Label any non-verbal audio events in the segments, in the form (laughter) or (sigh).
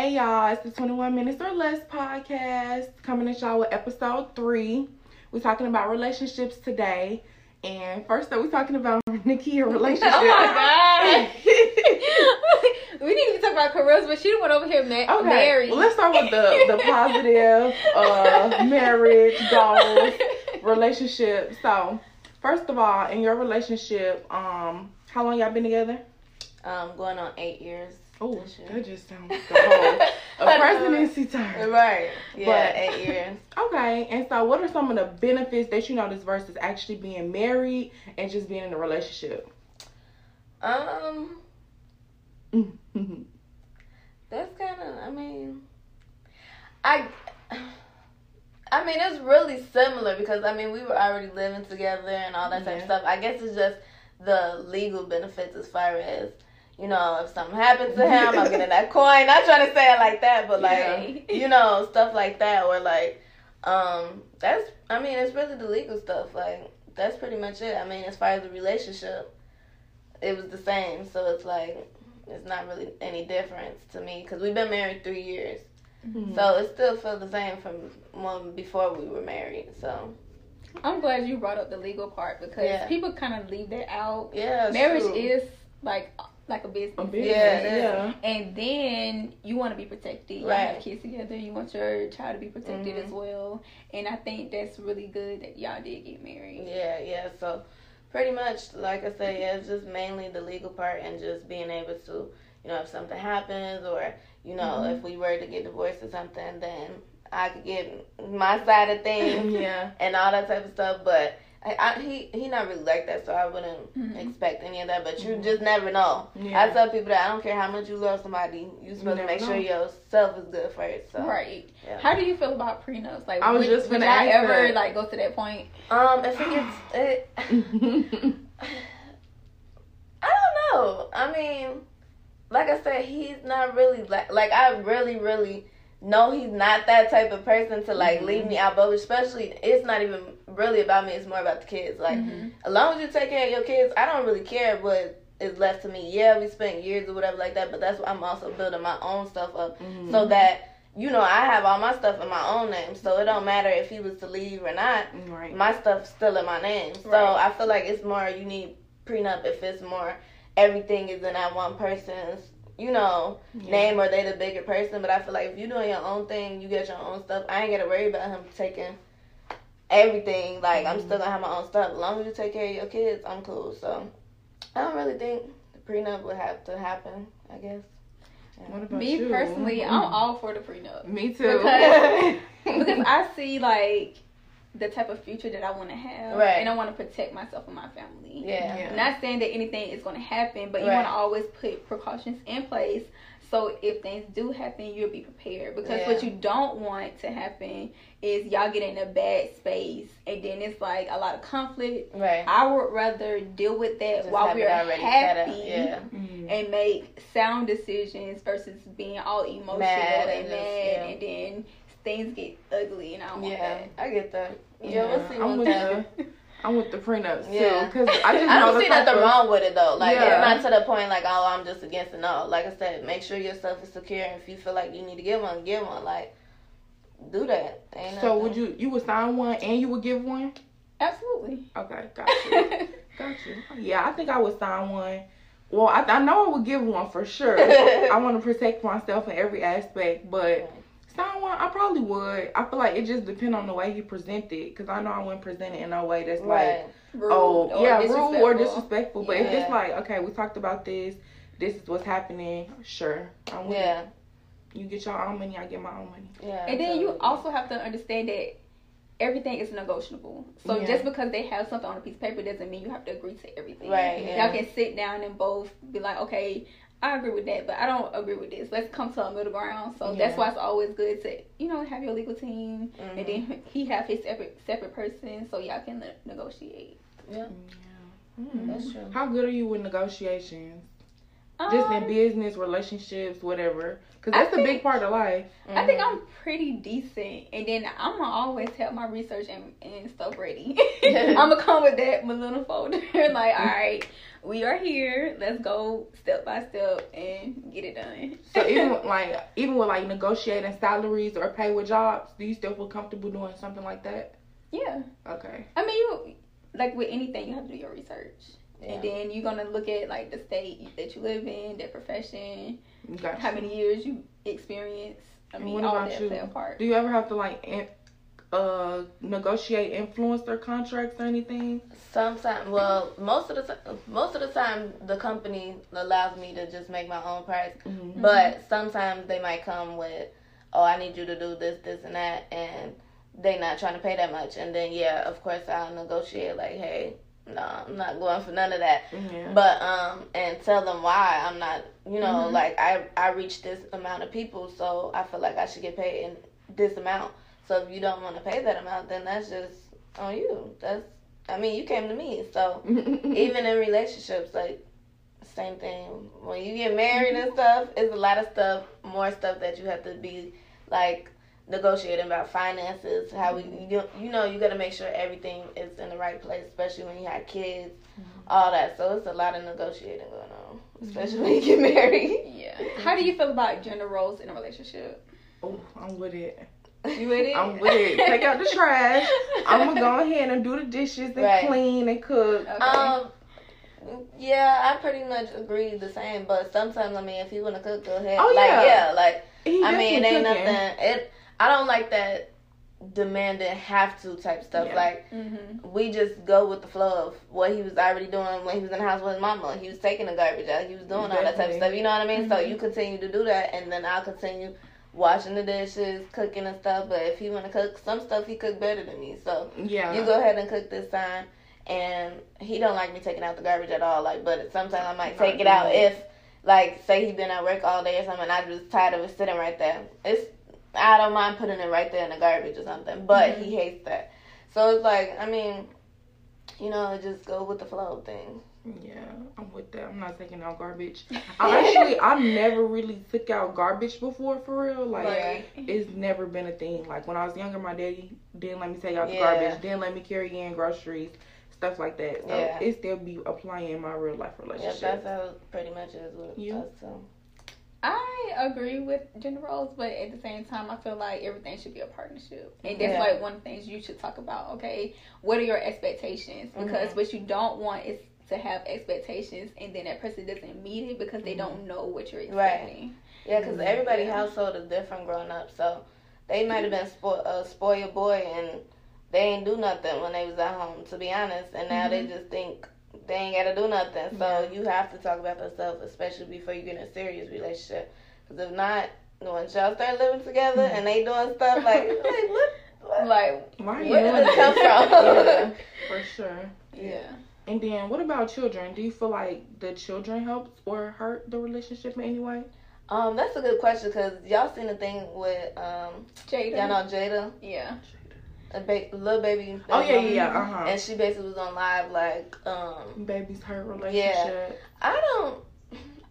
Hey y'all, it's the 21 Minutes or Less podcast coming at y'all with episode three. We're talking about relationships today. And first up, we're talking about (laughs) Nikki and relationship. Oh my (laughs) god. (laughs) we didn't even talk about careers, but she went over here ma- okay, married. well, let's start with the, the positive uh, marriage, goals, relationship. So, first of all, in your relationship, um, how long y'all been together? um, going on eight years. Oh, that just sounds like (laughs) the whole a presidency term. Right. Yeah, But- eight years. (laughs) Okay, and so what are some of the benefits that you notice versus actually being married and just being in a relationship? Um, Mhm. that's kind of. I mean, I. I mean, it's really similar because I mean we were already living together and all that type of stuff. I guess it's just the legal benefits as far as you know if something happens to him, I'm getting that coin. Not trying to say it like that, but like Yeah. you know stuff like that or like um that's I mean it's really the legal stuff. Like that's pretty much it. I mean as far as the relationship, it was the same. So it's like it's not really any difference to me because we've been married three years. Mhm. So it still feels the same from when before we were married. So I'm glad you brought up the legal part because Yeah. people kind of leave that out. yeah, Marriage true. is like like a business. a bit, Yeah, yeah. And then you want to be protected. You Right. have kids together. You want your child to be protected Mhm. as well. And I think that's really good that y'all did get married. Yeah, yeah. So pretty much, like I said, yeah, it's just mainly the legal part and just being able to, you know, if something happens or you know, Mhm. if we were to get divorced or something, then I could get my side of things (laughs) Yeah. and all that type of stuff. But I, I, he he not really like that, so I wouldn't Mhm. expect any of that. But you Mhm. just never know. Yeah. I tell people that I don't care how much you love somebody, you supposed to never make sure yourself is good first. So. Right. Yeah. How do you feel about prenups? Like, I was would, just would gonna y'all ask ever that. like go to that point? Um, if it gets (sighs) it. (sighs) I don't know. I mean, like I said, he's not really like like I really really know he's not that type of person to like Mhm. leave me out. But especially, it's not even really about me. It's more about the kids. Like Mhm. as long as you take care of your kids, I don't really care what is left to me. Yeah, we spent years or whatever like that, but that's why I'm also building my own stuff up Mhm. so that you know I have all my stuff in my own name. So it don't matter if he was to leave or not right. my stuff's still in my name. So Right. I feel like it's more you need prenup if it's more everything is in that one person's, you know, Yeah. name or they the bigger person. But I feel like if you're doing your own thing, you get your own stuff. I ain't gotta worry about him taking everything. Like I'm Mhm. still gonna have my own stuff. As long as you take care of your kids, I'm cool. So I don't really think the prenup would have to happen, I guess. What about Me you? personally, I'm all for the prenup. Me (laughs) too. Because- because I see like the type of future that I want to have, Right. and I want to protect myself and my family. Yeah. Yeah. Not saying that anything is going to happen, but you Right. want to always put precautions in place so if things do happen, you'll be prepared. Because Yeah. what you don't want to happen is y'all get in a bad space, and then it's like a lot of conflict. Right. I would rather deal with that Just while we're already set up, happy Yeah. Mhm. and make sound decisions versus being all emotional Mad and and mad, just, yeah. and then things get ugly, and I don't want Yeah. that. I get that. Yeah, Yeah, we'll see I'm with the I'm with the prenups too, Yeah. because I (laughs) just I don't see nothing of- wrong with it though. Like Yeah. it's not to the point like oh I'm just against it. No, like I said, make sure your stuff is secure. And if you feel like you need to get one, get one. Like do that. Ain't So nothing. would you you would sign one and you would give one? Absolutely. Okay, got you. got you. Yeah, I think I would sign one. Well, I, I know I would give one for sure. (laughs) I want to protect myself in every aspect, but sign one, I probably would. I feel like it just depends on the way you present it, because I know I wouldn't present it in a way that's like, Rude oh, or yeah, rude or disrespectful. disrespectful. But if it's like, okay, we talked about this, this is what's happening, sure. I'm with Yeah. it. You get your own money, I get my own money. Yeah. And then you also have to understand that everything is negotiable. So Yeah. just because they have something on a piece of paper doesn't mean you have to agree to everything. Right, yeah. Y'all can sit down and both be like, okay, I agree with that, but I don't agree with this. Let's come to a middle ground. So Yeah. that's why it's always good to, you know, have your legal team, Mhm. and then he have his separate separate person, so y'all can ne- negotiate. Yeah. Mm. That's true. How good are you with negotiations? just in Um, business, relationships, whatever. Because that's I a big part of life. I think. I'm mm-hmm. pretty decent, and then I'm gonna always have my research and, and stuff ready. (laughs) (laughs) I'm gonna come with that my folder, (laughs) like, all right, we are here. Let's go step by step and get it done. So even like even with like negotiating salaries or pay with jobs, do you still feel comfortable doing something like that? yeah, Okay. I mean, you like with anything, you have to do your research, Yeah. and then you're gonna look at like the state that you live in, their profession, Gotcha. how many years you experience. I And mean, what all about that you? play part. Do you ever have to like in, uh negotiate influencer contracts or anything? Sometimes, well, most of the time, most of the time, the company allows me to just make my own price. Mm-hmm. But sometimes they might come with, oh, I need you to do this, this, and that, and they not trying to pay that much. And then yeah, of course I'll negotiate like, hey, no, I'm not going for none of that. Yeah. But um, and tell them why I'm not. You know, Mhm. like I I reach this amount of people, so I feel like I should get paid in this amount. So if you don't want to pay that amount, then that's just on you. That's I mean, you came to me, so (laughs) even in relationships, like same thing. When you get married and stuff, it's a lot of stuff, more stuff that you have to be like negotiating about finances. How we, you, you know, you got to make sure everything is in the right place, especially when you have kids, all that. So it's a lot of negotiating going on, especially when you get married. Yeah. How do you feel about gender roles in a relationship? oh, I'm with it. You with it? I'm with it. Take out the trash. I'm gonna go (laughs) ahead and do the dishes and Right. clean and cook. Okay. Um, yeah, I pretty much agree the same. But sometimes, I mean, if you want to cook, go ahead. Oh, like, yeah. yeah, like He I mean, it ain't cooking. nothing. It. I don't like that demanding have to type stuff. Yeah. Like mm-hmm. we just go with the flow of what he was already doing when he was in the house with his mama. He was taking the garbage out. He was doing all that type of stuff. You know what I mean? So Mhm. you continue to do that, and then I'll continue washing the dishes, cooking and stuff. But if he want to cook some stuff, he cook better than me. So Yeah. you go ahead and cook this time. And he don't like me taking out the garbage at all. Like, but sometimes I might take it out if, like, say he been at work all day or something. and I just tired of it sitting right there. It's I don't mind putting it right there in the garbage or something. But Mhm. he hates that. So it's like I mean, you know, just go with the flow of things. Yeah, I'm with that. I'm not taking out garbage. (laughs) I actually, I never really took out garbage before for real. Like, Right. it's never been a thing. Like when I was younger, my daddy didn't let me take out the Yeah. garbage, didn't let me carry in groceries, stuff like that. So Yeah. it still be applying in my real life Yep, relationship. that's how pretty much is with You? us. So. I agree with gender roles, but at the same time, I feel like everything should be a partnership, and that's Yeah. like one of the things you should talk about. Okay, what are your expectations? Because Mhm. what you don't want is to have expectations, and then that person doesn't meet it because they don't know what you're Right. expecting. Yeah, because Mhm. everybody's Yeah. household is different growing up. So they might have been spo- a spoiled boy and they ain't do nothing when they was at home, to be honest. And now they just think they ain't got to do nothing. So Yeah. you have to talk about yourself, especially before you get in a serious relationship. Because if not, once y'all start living together and they doing stuff like, like what? what? (laughs) Like, Why are you Where did doing this come from? (laughs) yeah, for sure. yeah. And then, what about children? Do you feel like the children helped or hurt the relationship in any way? Um, that's a good question because y'all seen the thing with um, Jada. y'all know Jada, Yeah. A ba- little baby. Oh yeah, yeah, yeah. Uh huh. And she basically was on live like, um, Baby's hurt relationship. I don't.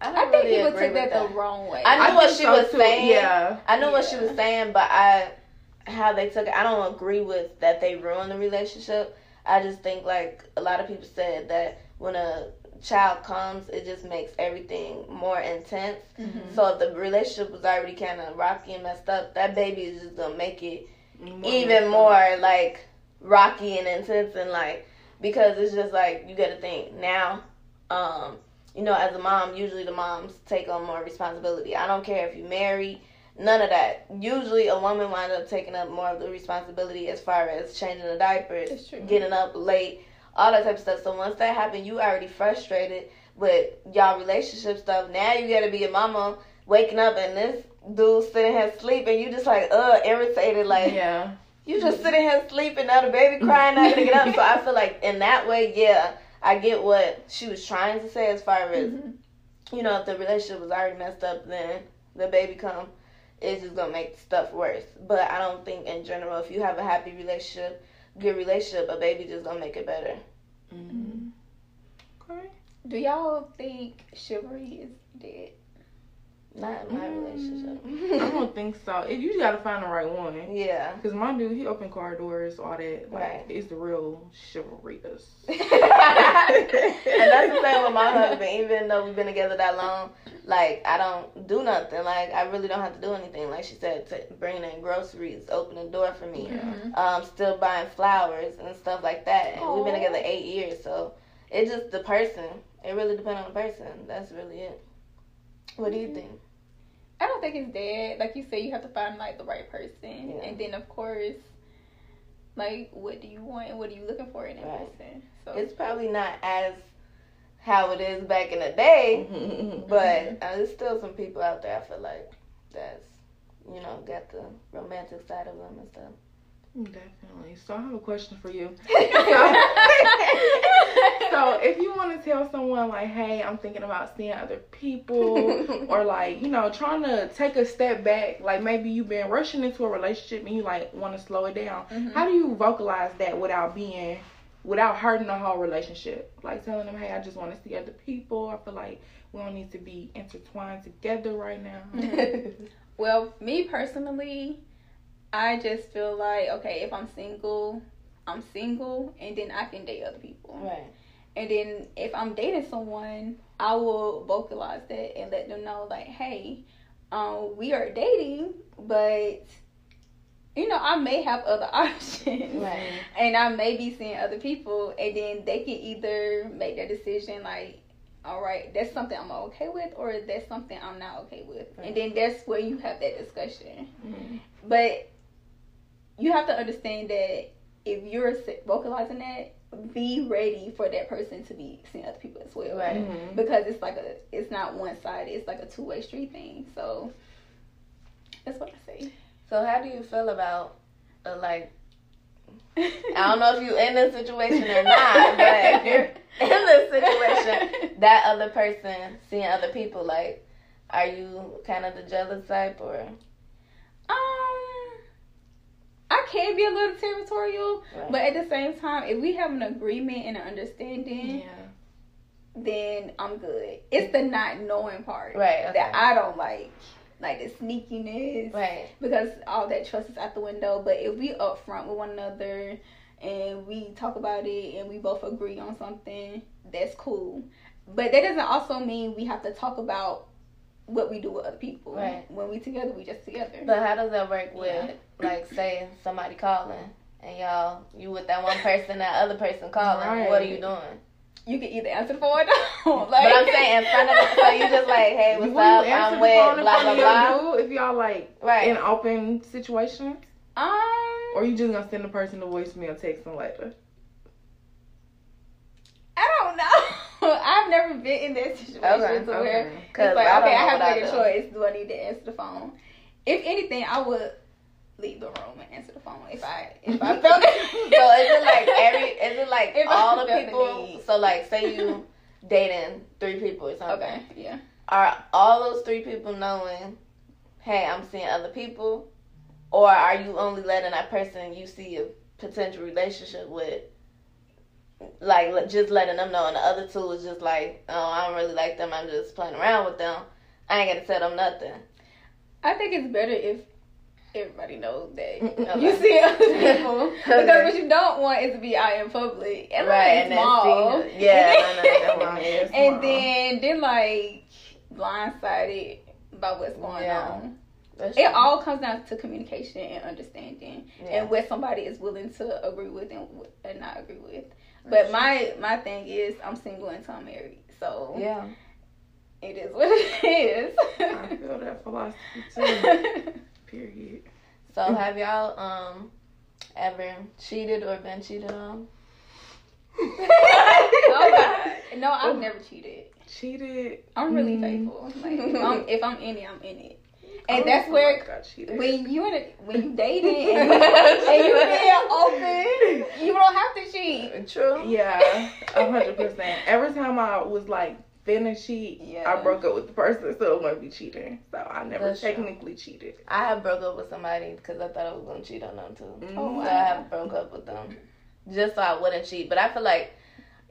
I don't I think really people agree took with that, the wrong way. I knew I what she so, was too. saying. Yeah. I know what she was saying, but I how they took it. I don't agree with that they ruined the relationship. I just think like a lot of people said that when a child comes, it just makes everything more intense. Mhm. So if the relationship was already kind of rocky and messed up, that baby is just gonna make it More even more like rocky and intense and like because it's just like you gotta think now um you know as a mom usually the moms take on more responsibility. I don't care if you marry none of that. Usually a woman winds up taking up more of the responsibility as far as changing the diapers getting up late all that type of stuff. So once that happened you already frustrated with y'all relationship stuff. Now you gotta be a mama waking up and this dude sitting here sleeping you just like uh irritated like Yeah. you just sitting here sleeping, now the baby crying, not gonna get up. So I feel like in that way, yeah, I get what she was trying to say as far as Mhm. you know, if the relationship was already messed up, then the baby come, it's just gonna make stuff worse. But I don't think in general, if you have a happy relationship, good relationship, a baby just gonna make it better. Mm-hmm. Okay. Do y'all think chivalry is dead? Not in my Mm, relationship. I don't think so. If you gotta find the right one. yeah. Cause my dude, he open car doors, all that. Like, Right. it's the real chivalry. us. (laughs) (laughs) and that's the same with my husband. Even though we've been together that long, like I don't do nothing. Like I really don't have to do anything. Like she said, to bringing in groceries, open the door for me. Mhm. Um, still buying flowers and stuff like that. And we've been together eight years, so it's just the person. It really depends on the person. That's really it. What do you mm-hmm. think? I don't think it's dead. Like you said, you have to find like the right person, Yeah. and then of course, like what do you want and what are you looking for in that Right. person? So It's probably not as how it is back in the day, mm-hmm. but mm-hmm. uh, there's still some people out there. I feel like that's you know got the romantic side of them and stuff. Definitely. So I have a question for you. (laughs) So if you want to tell someone like, hey, I'm thinking about seeing other people, (laughs) or like, you know, trying to take a step back, like maybe you've been rushing into a relationship and you like want to slow it down. Mhm. How do you vocalize that without being, without hurting the whole relationship? Like telling them, hey, I just want to see other people. I feel like we don't need to be intertwined together right now. (laughs) Well, me personally, I just feel like okay, if I'm single, I'm single, and then I can date other people. right. And then if I'm dating someone, I will vocalize that and let them know like, hey, um, we are dating, but you know, I may have other (laughs) options. Right. And I may be seeing other people and then they can either make their decision like, all right, that's something I'm okay with or that's something I'm not okay with. Right. And then that's where you have that discussion. Mhm. But you have to understand that if you're vocalizing that, be ready for that person to be seeing other people as well. Right. Mhm. Because it's like a, it's not one sided. It's like a two way street thing. So that's what I say. So how do you feel about uh, like (laughs) I don't know if you in this situation or not, but if you're in this situation, (laughs) that other person seeing other people, like, are you kind of the jealous type or? Um, I can be a little territorial, Right. but at the same time, if we have an agreement and an understanding, Yeah. then I'm good. It's the not knowing part Right. Okay. that I don't like, like the sneakiness, right. because all that trust is out the window. But if we upfront with one another and we talk about it and we both agree on something, that's cool. But that doesn't also mean we have to talk about what we do with other people. Right. When we together, we just together. But how does that work with, Yeah. like, say somebody calling and y'all you with that one person, that other person calling? Right. What are you doing? you can either answer the phone or don't. Like, but I'm saying in front of the, so you just like, hey, what's Will up? I'm with blah blah blah. dude if y'all like Right. in open situations? um, Or you just gonna send the person a voicemail, text them later? I don't know. I've never been in that situation Okay, to where okay. it's 'Cause like, I okay, I have to make a I choice. Do I need to answer the phone? If anything, I would leave the room and answer the phone if I if I (laughs) felt it. So is it like every? Is it like (laughs) If all the the people? need. So like, say you dating three people or something. Okay, yeah. Are all those three people knowing? Hey, I'm seeing other people, or are you only letting that person you see a potential relationship with? Like just letting them know, and the other two is just like, oh, I don't really like them. I'm just playing around with them. I ain't gonna tell them nothing. I think it's better if everybody knows that Okay. you see other (laughs) people because what you don't want is to be out in public and Right, like small. yeah, I know, that's (laughs) Wow, why. yeah, and then then like blindsided by what's going Yeah. on. That's It true. all comes down to communication and understanding, Yeah. and what somebody is willing to agree with and, and not agree with. But my my thing is, I'm single until I'm married, so yeah. it is what it is. I feel that philosophy too. (laughs) Period. So have y'all um ever cheated or been cheated on? oh God. No, I've never cheated. Cheated. I'm really Mm. faithful. Like if I'm, if I'm in it, I'm in it. I And that's where like I cheated. when you in when you dated and, (laughs) and you being open, you don't have to cheat. (laughs) True. Yeah, a hundred percent. Every time I was like finna cheat, Yeah. I broke up with the person, so it might be cheating. So I never That's true. technically cheated. I have broke up with somebody because I thought I was gonna cheat on them too. Mm-hmm. Oh, So I have broke up with them just so I wouldn't cheat. But I feel like,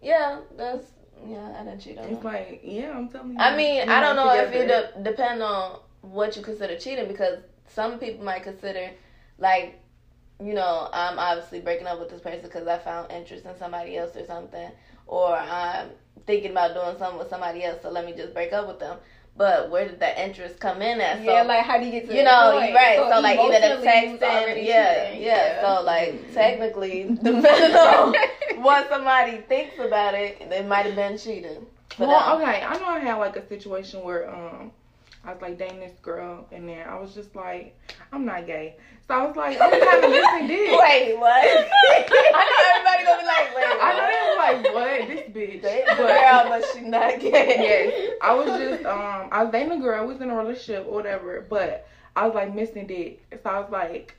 yeah, that's Yeah, I didn't cheat on It's her. like, yeah, I'm telling you. I mean, I don't not know if it de- depend on what you consider cheating because some people might consider like, you know, I'm obviously breaking up with this person because I found interest in somebody else or something, or I'm thinking about doing something with somebody else, so let me just break up with them. But where did that interest come in at? So yeah, like how do you get to you know, point? right? So, like even the emotionally, you was texting, already yeah, yeah, So like technically, (laughs) depending on (laughs) what somebody thinks about it, they might have been cheating. Well, okay, I know I had like a situation where um I was like dating this girl, and then I was just like, I'm not gay, so I was like, I'm kind of missing dick. Wait, what? (laughs) I know everybody gonna be like, wait, I know they was like, what this bitch? But- girl, but she (laughs) not gay. yes, I was just um I was dating a girl, I was in a relationship or whatever, but I was like missing dick, so I was like.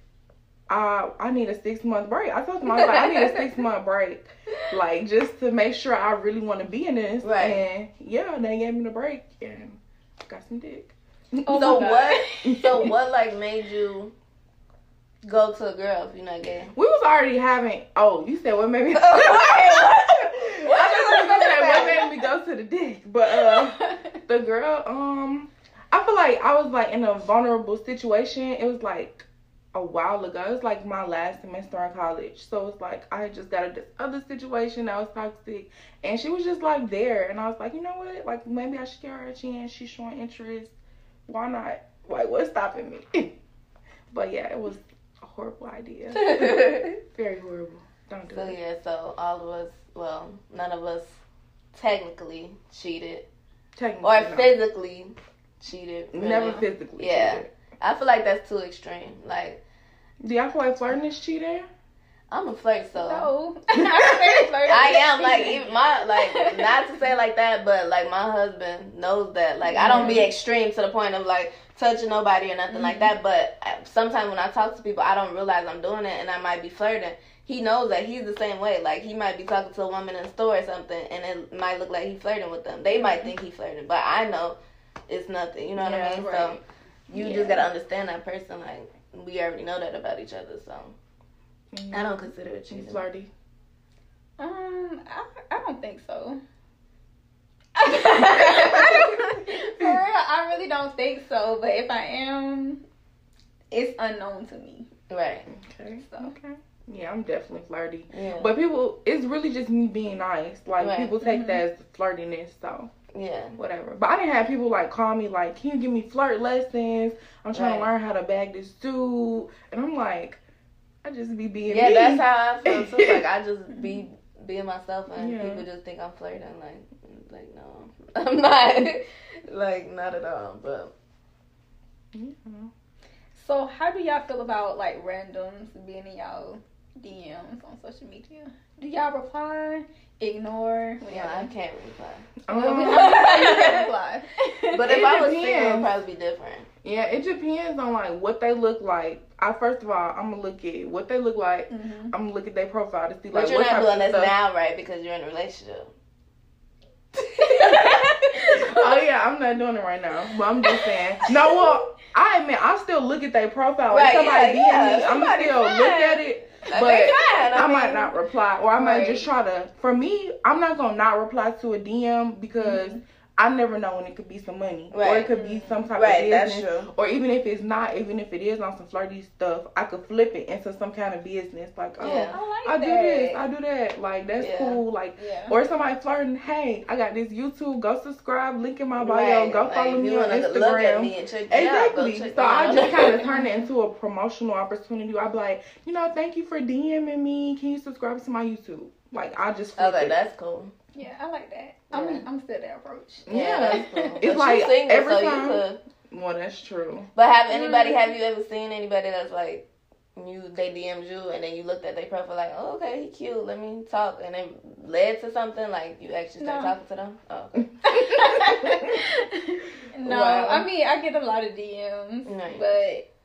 I I need a six month break. I told them I was like I need a six (laughs) month break, like just to make sure I really want to be in this. Right. And yeah, they gave me the break and got some dick. Oh so what? (laughs) So what like made you go to a girl if you're not gay? We was already having. Oh, you said what made me? Wait, (laughs) (laughs) what? I just was gonna say what made me go to the dick, but uh, the girl. Um, I feel like I was like in a vulnerable situation. It was like a while ago. It was like my last semester in college, so it's like I had just got a, this other situation that was toxic, and she was just like there, and I was like, you know what? Like maybe I should give her a chance. She's showing interest. Why not? Like what's stopping me? (laughs) but yeah, it was a horrible idea. (laughs) Very horrible. Don't do So it. So yeah, so all of us, well, none of us technically cheated Technically, or no. physically cheated. really. Never physically. Yeah. cheated. I feel like that's too extreme. Like Do y'all feel like flirting is cheating? I'm a flirt, so No. (laughs) (laughs) I I am like even my like not to say like that, but like my husband knows that. Like I don't be extreme to the point of like touching nobody or nothing like that. Mm-hmm. But uh, sometimes when I talk to people, I don't realize I'm doing it, and I might be flirting. He knows that he's the same way. Like he might be talking to a woman in the store or something, and it might look like he's flirting with them. They might mm-hmm. think he's flirting, but I know it's nothing. You know what I Yeah, mean? So right. You Yeah. just gotta understand that person. Like we already know that about each other, so I don't consider it cheating. flirty. Um, I, I don't think so. I (laughs) don't, for real, I really don't think so. But if I am, it's unknown to me. Right. Okay. So Okay. Yeah, I'm definitely flirty. Yeah. But people, it's really just me being nice. Like Right. people take Mhm. that as flirtiness, so yeah. whatever. But I didn't have people like call me like, "Can you give me flirt lessons? I'm trying to learn how to bag this suit," and I'm like, I just be being Yeah, me. that's how I feel too. Like I (laughs) just be being myself, and Yeah. people just think I'm flirting. Like, like no, (laughs) I'm not. like not at all. But Yeah. So how do y'all feel about like randoms being in y'all DMs on social media? Do y'all reply, ignore? yeah, I can't reply. Well, we- Um, you can reply. (laughs) But if I was single, it'd probably be different. Yeah, it depends on like what they look like. I first of all, I'm gonna look at what they look like. Mhm. I'm gonna look at their profile to see like. But like you're what not doing this stuff. now, right? Because you're in a relationship. (laughs) oh yeah, I'm not doing it right now. But I'm just saying. No, well, I admit I still look at their profile. Right, if somebody yeah, DM yeah, me, I'm somebody still fine. look at it. But. I, might mean, not reply, or I might Right. just try to. For me, I'm not gonna not reply to a DM because I never know when it could be some money, or Mm-hmm. It could be some type Right, of that's business, true. or even if it's not, even if it is on some flirty stuff, I could flip it into some kind of business. Like, oh, Yeah. I like I do this, I do that. Like that's Yeah. cool. Like Yeah. or somebody flirting, hey, I got this YouTube, go subscribe, link in my bio, Right, go follow if me on Instagram. Me and out, Exactly. so I just kind of (laughs) turn it into a promotional opportunity. I'd be like, you know, thank you for DMing me. Can you subscribe to my YouTube? Like I just flip Okay, it. that's cool. Yeah, I like that. I'm I'm still that approach. Yeah. that's cool. It's But like you single, every so time- you could. well, that's true. But have anybody? Mm. Have you ever seen anybody that's like you? They DM'd you, and then you looked at their profile like, oh, okay, he cute. Let me talk, and it led to something like you actually start No. talking to them. Oh, okay. (laughs) (laughs) no, Wow. I mean I get a lot of DMs, Right. but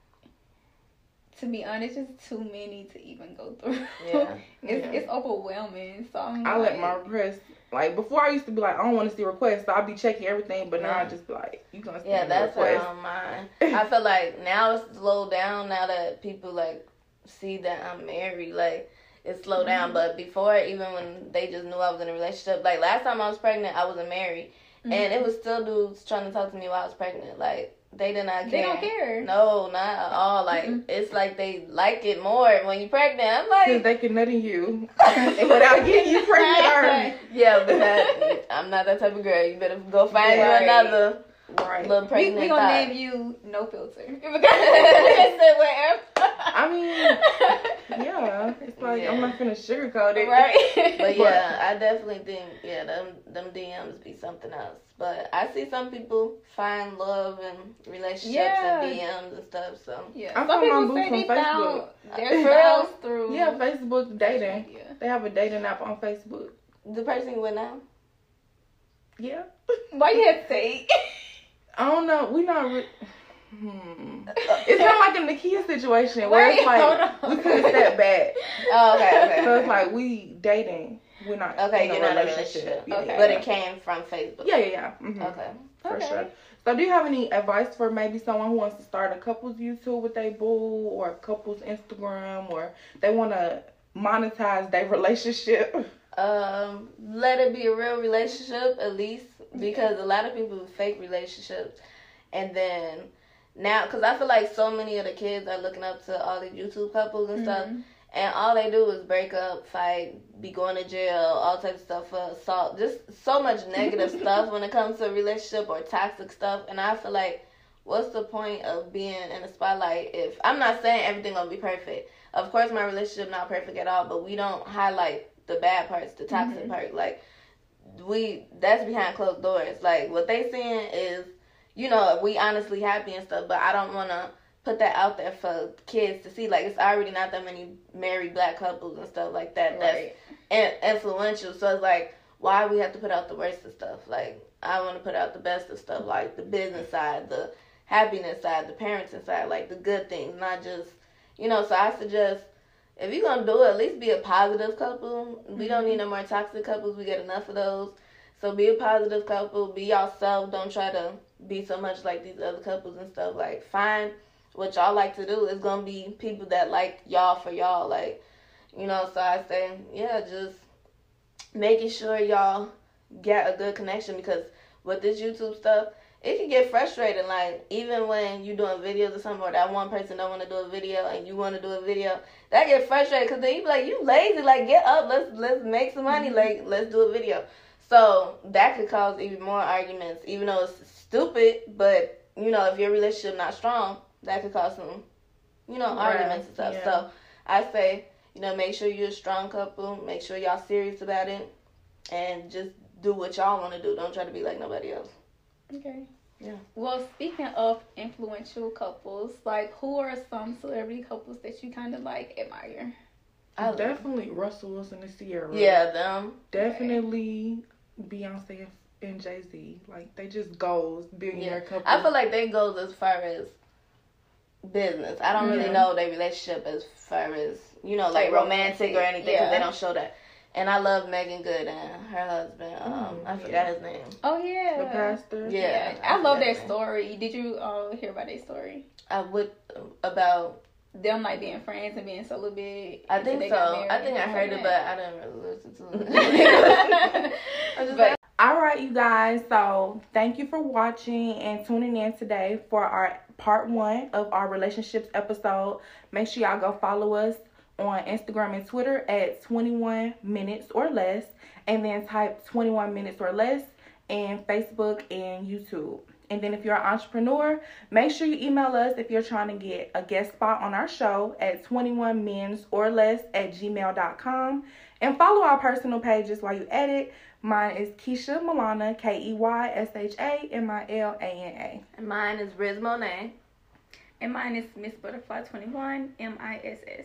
to be honest, it's too many to even go through. Yeah. (laughs) it's Yeah. it's overwhelming. So I'm I like, let my requests like before I used to be like, I don't want to see requests, so I'd be checking everything, but now I Yeah. just be like, you gonna see Yeah, that's request. how mine. (laughs) I feel like now it's slowed down now that people like see that I'm married. Like, it slowed down. Mhm. But before, even when they just knew I was in a relationship, like last time I was pregnant, I wasn't married, and it was still dudes trying to talk to me while I was pregnant. Like they did not care. They don't care. No, not at all. Like it's like they like it more when you're pregnant. I'm Because like, they can nut in you (laughs) without getting you pregnant (laughs) (laughs) yeah, but that, I'm not that type of girl. You better go find Right. you another Right. little We, pregnant we gonna thought. name you No Filter. (laughs) (laughs) Say whatever. I mean, yeah. It's like I'm not gonna sugarcoat it. right? (laughs) But yeah, I definitely think yeah, them them DMs be something else. But I see some people find love and relationships Yeah. and DMs and stuff. So Yeah, I some found my people boo say from they found Facebook. their For through Yeah, Facebook dating. Yeah. They have a dating app on Facebook. the person you with now, Yeah. Why you have to say? I don't know. We not. Re- hmm. It's not like in the Kia situation where Wait, it's like we could step back. oh okay, okay. So it's like we dating. We're not. okay, in a you're not in a relationship. Yeah, Okay. yeah, But yeah. it came from Facebook. Yeah, yeah, yeah. hmm Okay. For Okay. sure. So, do you have any advice for maybe someone who wants to start a couples YouTube with their boo or a couples Instagram or they want to monetize their (laughs) relationship? Um, let it be a real relationship at least because a lot of people fake relationships, and then now because I feel like so many of the kids are looking up to all the YouTube couples and stuff, Mhm. and all they do is break up, fight, be going to jail, all types of stuff for assault, just so much (laughs) negative stuff when it comes to a relationship or toxic stuff, and I feel like. What's the point of being in the spotlight if I'm not saying everything gonna be perfect? Of course, my relationship not perfect at all, but we don't highlight the bad parts, the toxic Mhm. part. Like we, that's behind closed doors. Like what they seeing is, you know, we honestly happy and stuff. But I don't want to put that out there for kids to see. Like it's already not that many married black couples and stuff like that. That's Right. in- influential. So it's like, why we have to put out the worst of stuff? Like I want to put out the best of stuff, like the business side, the happiness side, the parenting side, like the good things, not just, you know. So I suggest if you're gonna do it, at least be a positive couple. We don't need no more toxic couples. We get enough of those. So be a positive couple. Be yourself. Don't try to be so much like these other couples and stuff. Like find what y'all like to do. It's gonna be people that like y'all for y'all. Like you know. So I say, yeah, just making sure y'all get a good connection because with this YouTube stuff, it can get frustrating. Like even when you doing videos or something, or that one person don't want to do a video and you want to do a video, that get frustrated because then you be like, you lazy. Like get up, let's let's make some money. Mm-hmm. Like let's do a video. So that could cause even more arguments, even though it's stupid. But you know, if your relationship not strong, that could cause some, you know, Right, arguments and stuff. yeah. So I say, you know, make sure you're a strong couple. Make sure y'all serious about it, and just do what y'all want to do. Don't try to be like nobody else. Okay. Yeah. Well, speaking of influential couples, like who are some celebrity couples that you kind of like admire? I love- Definitely Russell Wilson and Ciara. Yeah, them. Definitely Beyonce and Jay Z. Like they just goals billionaire couple. I feel like they goes as far as business. I don't really know their relationship as far as you know, like, Like romantic, or romantic, anything because they don't show that. And I love Meagan Good and her husband. Um, Mm, I yeah. forgot his name. Oh yeah. the pastor. Yeah. I, love forgot their name. story. Did you uh, hear about their story? I would about. Them like being friends and being so little celibate. I think so. I think I and heard it, but I didn't really listen to it. (laughs) I just But- All right, you guys. So thank you for watching and tuning in today for our part one of our relationships episode. Make sure y'all go follow us on Instagram and Twitter at 21 minutes or less, and then type 21 minutes or less in Facebook and YouTube. And then if you're an entrepreneur, make sure you email us if you're trying to get a guest spot on our show at 21 mins or less at gmail.com. And follow our personal pages while you edit. Mine is Keysha Milana, K E Y S H A M I L A N A. And mine is Riz Monet. And mine is Miss Butterfly 21, M I S S.